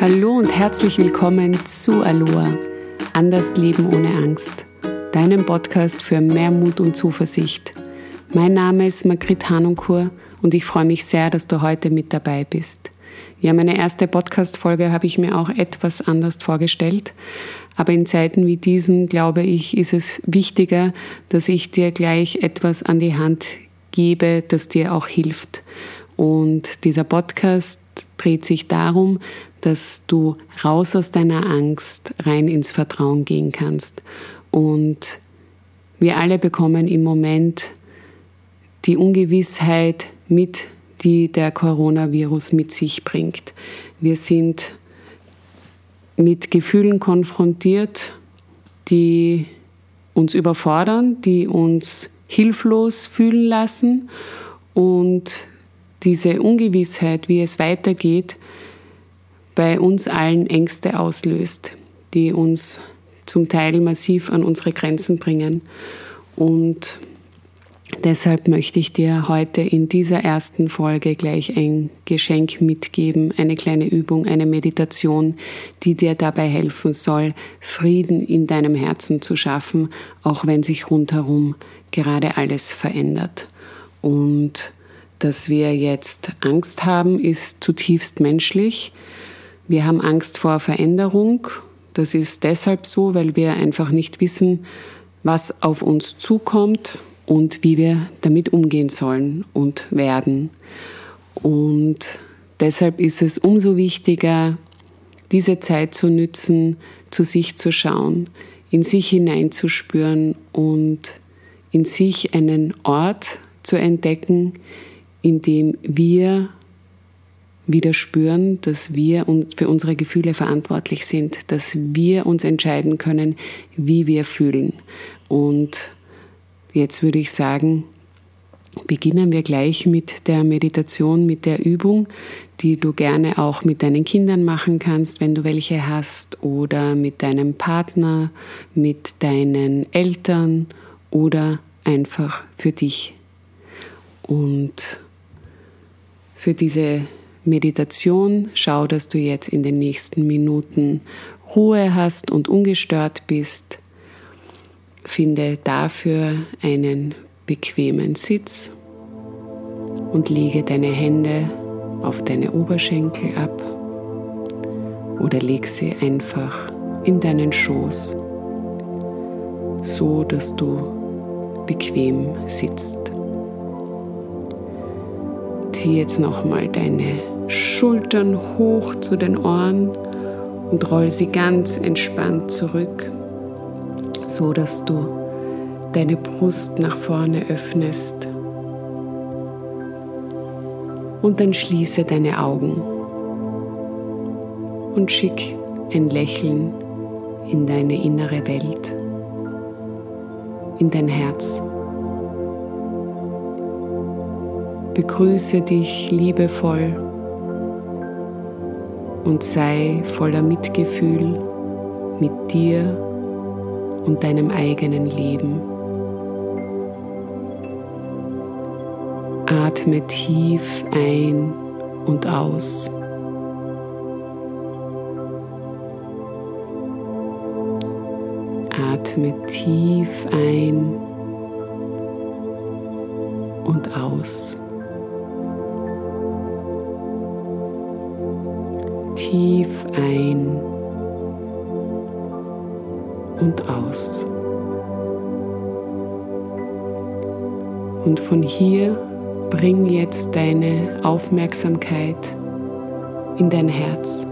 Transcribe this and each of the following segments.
Hallo und herzlich willkommen zu Aloha, Anders Leben ohne Angst, deinem Podcast für mehr Mut und Zuversicht. Mein Name ist Margrit Hanunkur und ich freue mich sehr, dass du heute mit dabei bist. Ja, meine erste Podcast-Folge habe ich mir auch etwas anders vorgestellt, aber in Zeiten wie diesen, glaube ich, ist es wichtiger, dass ich dir gleich etwas an die Hand gebe, das dir auch hilft. Und dieser Podcast dreht sich darum, dass du raus aus deiner Angst rein ins Vertrauen gehen kannst. Und wir alle bekommen im Moment die Ungewissheit mit, die der Coronavirus mit sich bringt. Wir sind mit Gefühlen konfrontiert, die uns überfordern, die uns hilflos fühlen lassen und diese Ungewissheit, wie es weitergeht, bei uns allen Ängste auslöst, die uns zum Teil massiv an unsere Grenzen bringen. Und deshalb möchte ich dir heute in dieser ersten Folge gleich ein Geschenk mitgeben, eine kleine Übung, eine Meditation, die dir dabei helfen soll, Frieden in deinem Herzen zu schaffen, auch wenn sich rundherum gerade alles verändert. Und dass wir jetzt Angst haben, ist zutiefst menschlich. Wir haben Angst vor Veränderung. Das ist deshalb so, weil wir einfach nicht wissen, was auf uns zukommt und wie wir damit umgehen sollen und werden. Und deshalb ist es umso wichtiger, diese Zeit zu nützen, zu sich zu schauen, in sich hineinzuspüren und in sich einen Ort zu entdecken, in dem wir wieder spüren, dass wir für unsere Gefühle verantwortlich sind, dass wir uns entscheiden können, wie wir fühlen. Und jetzt würde ich sagen, beginnen wir gleich mit der Meditation, mit der Übung, die du gerne auch mit deinen Kindern machen kannst, wenn du welche hast, oder mit deinem Partner, mit deinen Eltern oder einfach für dich. Und für diese Meditation schau, dass du jetzt in den nächsten Minuten Ruhe hast und ungestört bist. Finde dafür einen bequemen Sitz und lege deine Hände auf deine Oberschenkel ab oder leg sie einfach in deinen Schoß, so dass du bequem sitzt. Zieh jetzt nochmal deine Schultern hoch zu den Ohren und roll sie ganz entspannt zurück, so dass du deine Brust nach vorne öffnest. Und dann schließe deine Augen und schick ein Lächeln in deine innere Welt, in dein Herz. Begrüße dich liebevoll und sei voller Mitgefühl mit dir und deinem eigenen Leben. Atme tief ein und aus. Atme tief ein und aus. Tief ein und aus. Und von hier bring jetzt deine Aufmerksamkeit in dein Herz.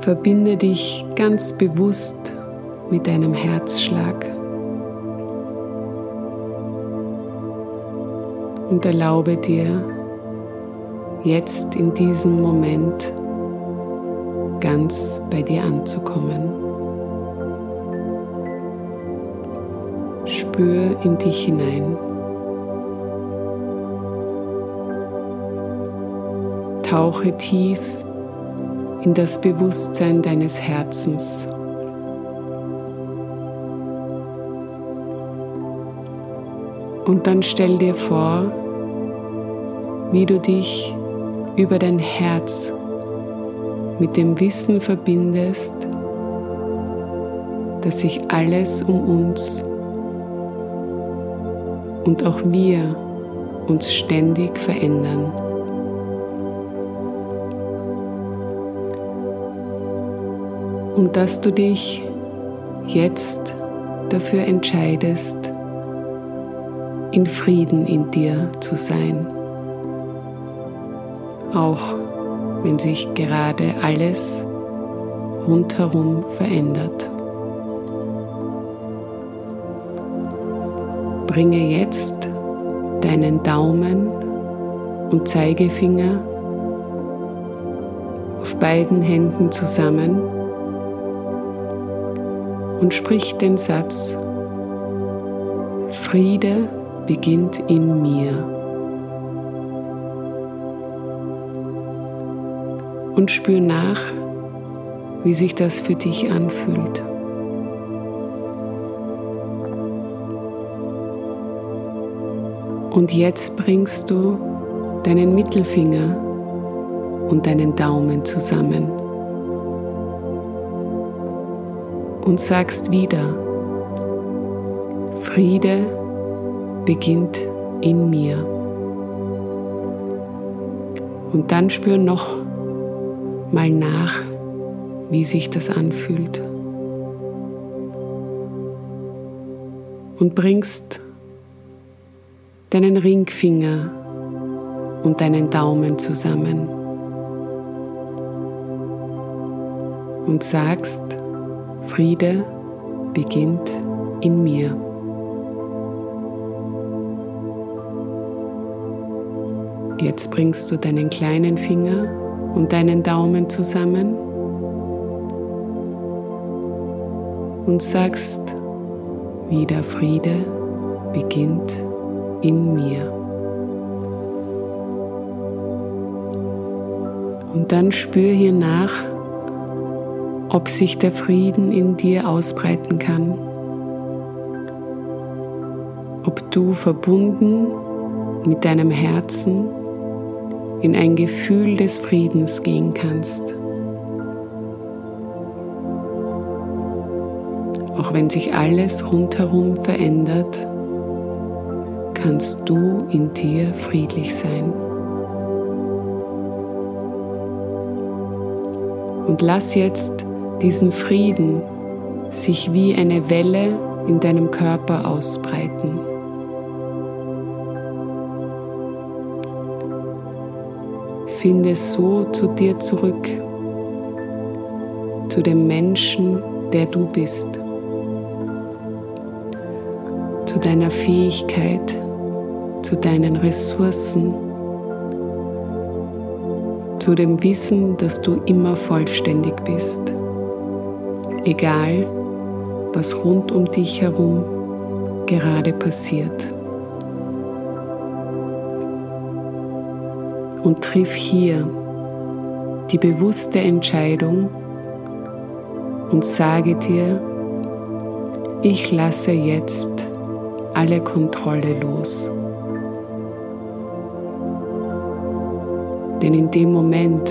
Verbinde dich ganz bewusst mit deinem Herzschlag und erlaube dir, jetzt in diesem Moment ganz bei dir anzukommen. Spür in dich hinein. Tauche tief in das Bewusstsein deines Herzens. Und dann stell dir vor, wie du dich über dein Herz mit dem Wissen verbindest, dass sich alles um uns und auch wir uns ständig verändern. Und dass du dich jetzt dafür entscheidest, in Frieden in dir zu sein. Auch wenn sich gerade alles rundherum verändert. Bringe jetzt deinen Daumen und Zeigefinger auf beiden Händen zusammen und sprich den Satz, Friede beginnt in mir. Und spür nach, wie sich das für dich anfühlt. Und jetzt bringst du deinen Mittelfinger und deinen Daumen zusammen und sagst wieder, Friede beginnt in mir. Und dann spür noch mal nach, wie sich das anfühlt. Und bringst deinen Ringfinger und deinen Daumen zusammen und sagst, Friede beginnt in mir. Jetzt bringst du deinen kleinen Finger und deinen Daumen zusammen und sagst, wieder Friede beginnt in mir. Und dann spür hier nach, ob sich der Frieden in dir ausbreiten kann, ob du verbunden mit deinem Herzen in ein Gefühl des Friedens gehen kannst. Auch wenn sich alles rundherum verändert, kannst du in dir friedlich sein. Und lass jetzt diesen Frieden sich wie eine Welle in deinem Körper ausbreiten. Finde so zu dir zurück, zu dem Menschen, der du bist, zu deiner Fähigkeit, zu deinen Ressourcen, zu dem Wissen, dass du immer vollständig bist, egal was rund um dich herum gerade passiert. Und triff hier die bewusste Entscheidung und sage dir, ich lasse jetzt alle Kontrolle los. Denn in dem Moment,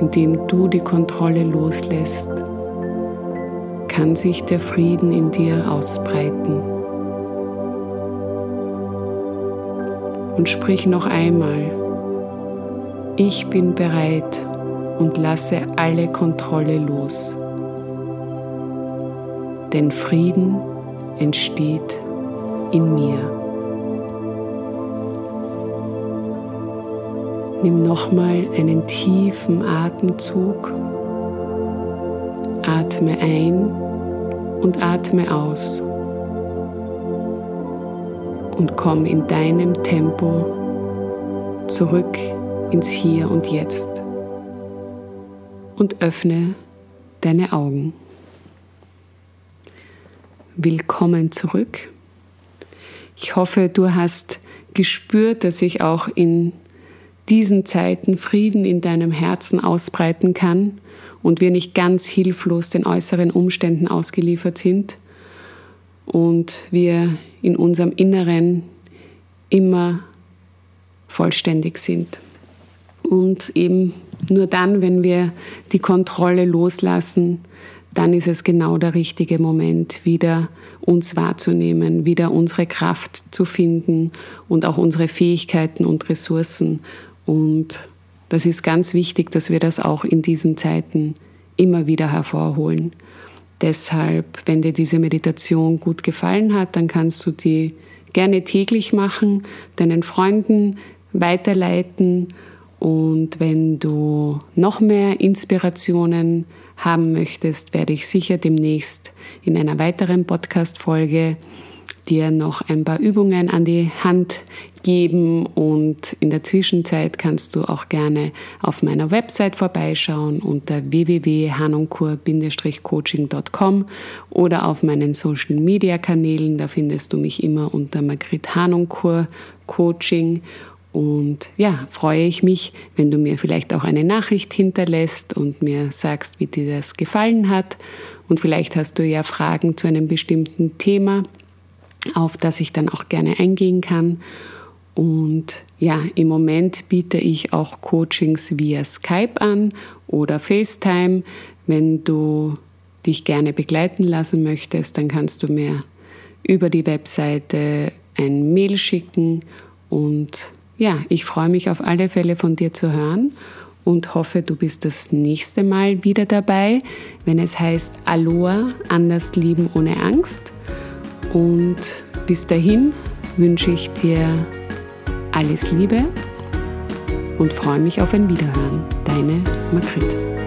in dem du die Kontrolle loslässt, kann sich der Frieden in dir ausbreiten. Und sprich noch einmal, ich bin bereit und lasse alle Kontrolle los. Denn Frieden entsteht in mir. Nimm nochmal einen tiefen Atemzug. Atme ein und atme aus. Und komm in deinem Tempo zurück ins Hier und Jetzt und öffne deine Augen. Willkommen zurück. Ich hoffe, du hast gespürt, dass ich auch in diesen Zeiten Frieden in deinem Herzen ausbreiten kann und wir nicht ganz hilflos den äußeren Umständen ausgeliefert sind und wir in unserem Inneren immer vollständig sind. Und eben nur dann, wenn wir die Kontrolle loslassen, dann ist es genau der richtige Moment, wieder uns wahrzunehmen, wieder unsere Kraft zu finden und auch unsere Fähigkeiten und Ressourcen. Und das ist ganz wichtig, dass wir das auch in diesen Zeiten immer wieder hervorholen. Deshalb, wenn dir diese Meditation gut gefallen hat, dann kannst du die gerne täglich machen, deinen Freunden weiterleiten und wenn du noch mehr Inspirationen haben möchtest, werde ich sicher demnächst in einer weiteren Podcast-Folge dir noch ein paar Übungen an die Hand geben. Und in der Zwischenzeit kannst du auch gerne auf meiner Website vorbeischauen unter www.hanonkur-coaching.com oder auf meinen Social Media Kanälen, da findest du mich immer unter Margrit Hanonkur Coaching und ja, freue ich mich, wenn du mir vielleicht auch eine Nachricht hinterlässt und mir sagst, wie dir das gefallen hat. Und vielleicht hast du ja Fragen zu einem bestimmten Thema, auf das ich dann auch gerne eingehen kann. Und ja, im Moment biete ich auch Coachings via Skype an oder FaceTime. Wenn du dich gerne begleiten lassen möchtest, dann kannst du mir über die Webseite ein Mail schicken und ja, ich freue mich auf alle Fälle von dir zu hören und hoffe, du bist das nächste Mal wieder dabei, wenn es heißt Aloha, anders lieben ohne Angst. Und bis dahin wünsche ich dir alles Liebe und freue mich auf ein Wiederhören. Deine Margrit.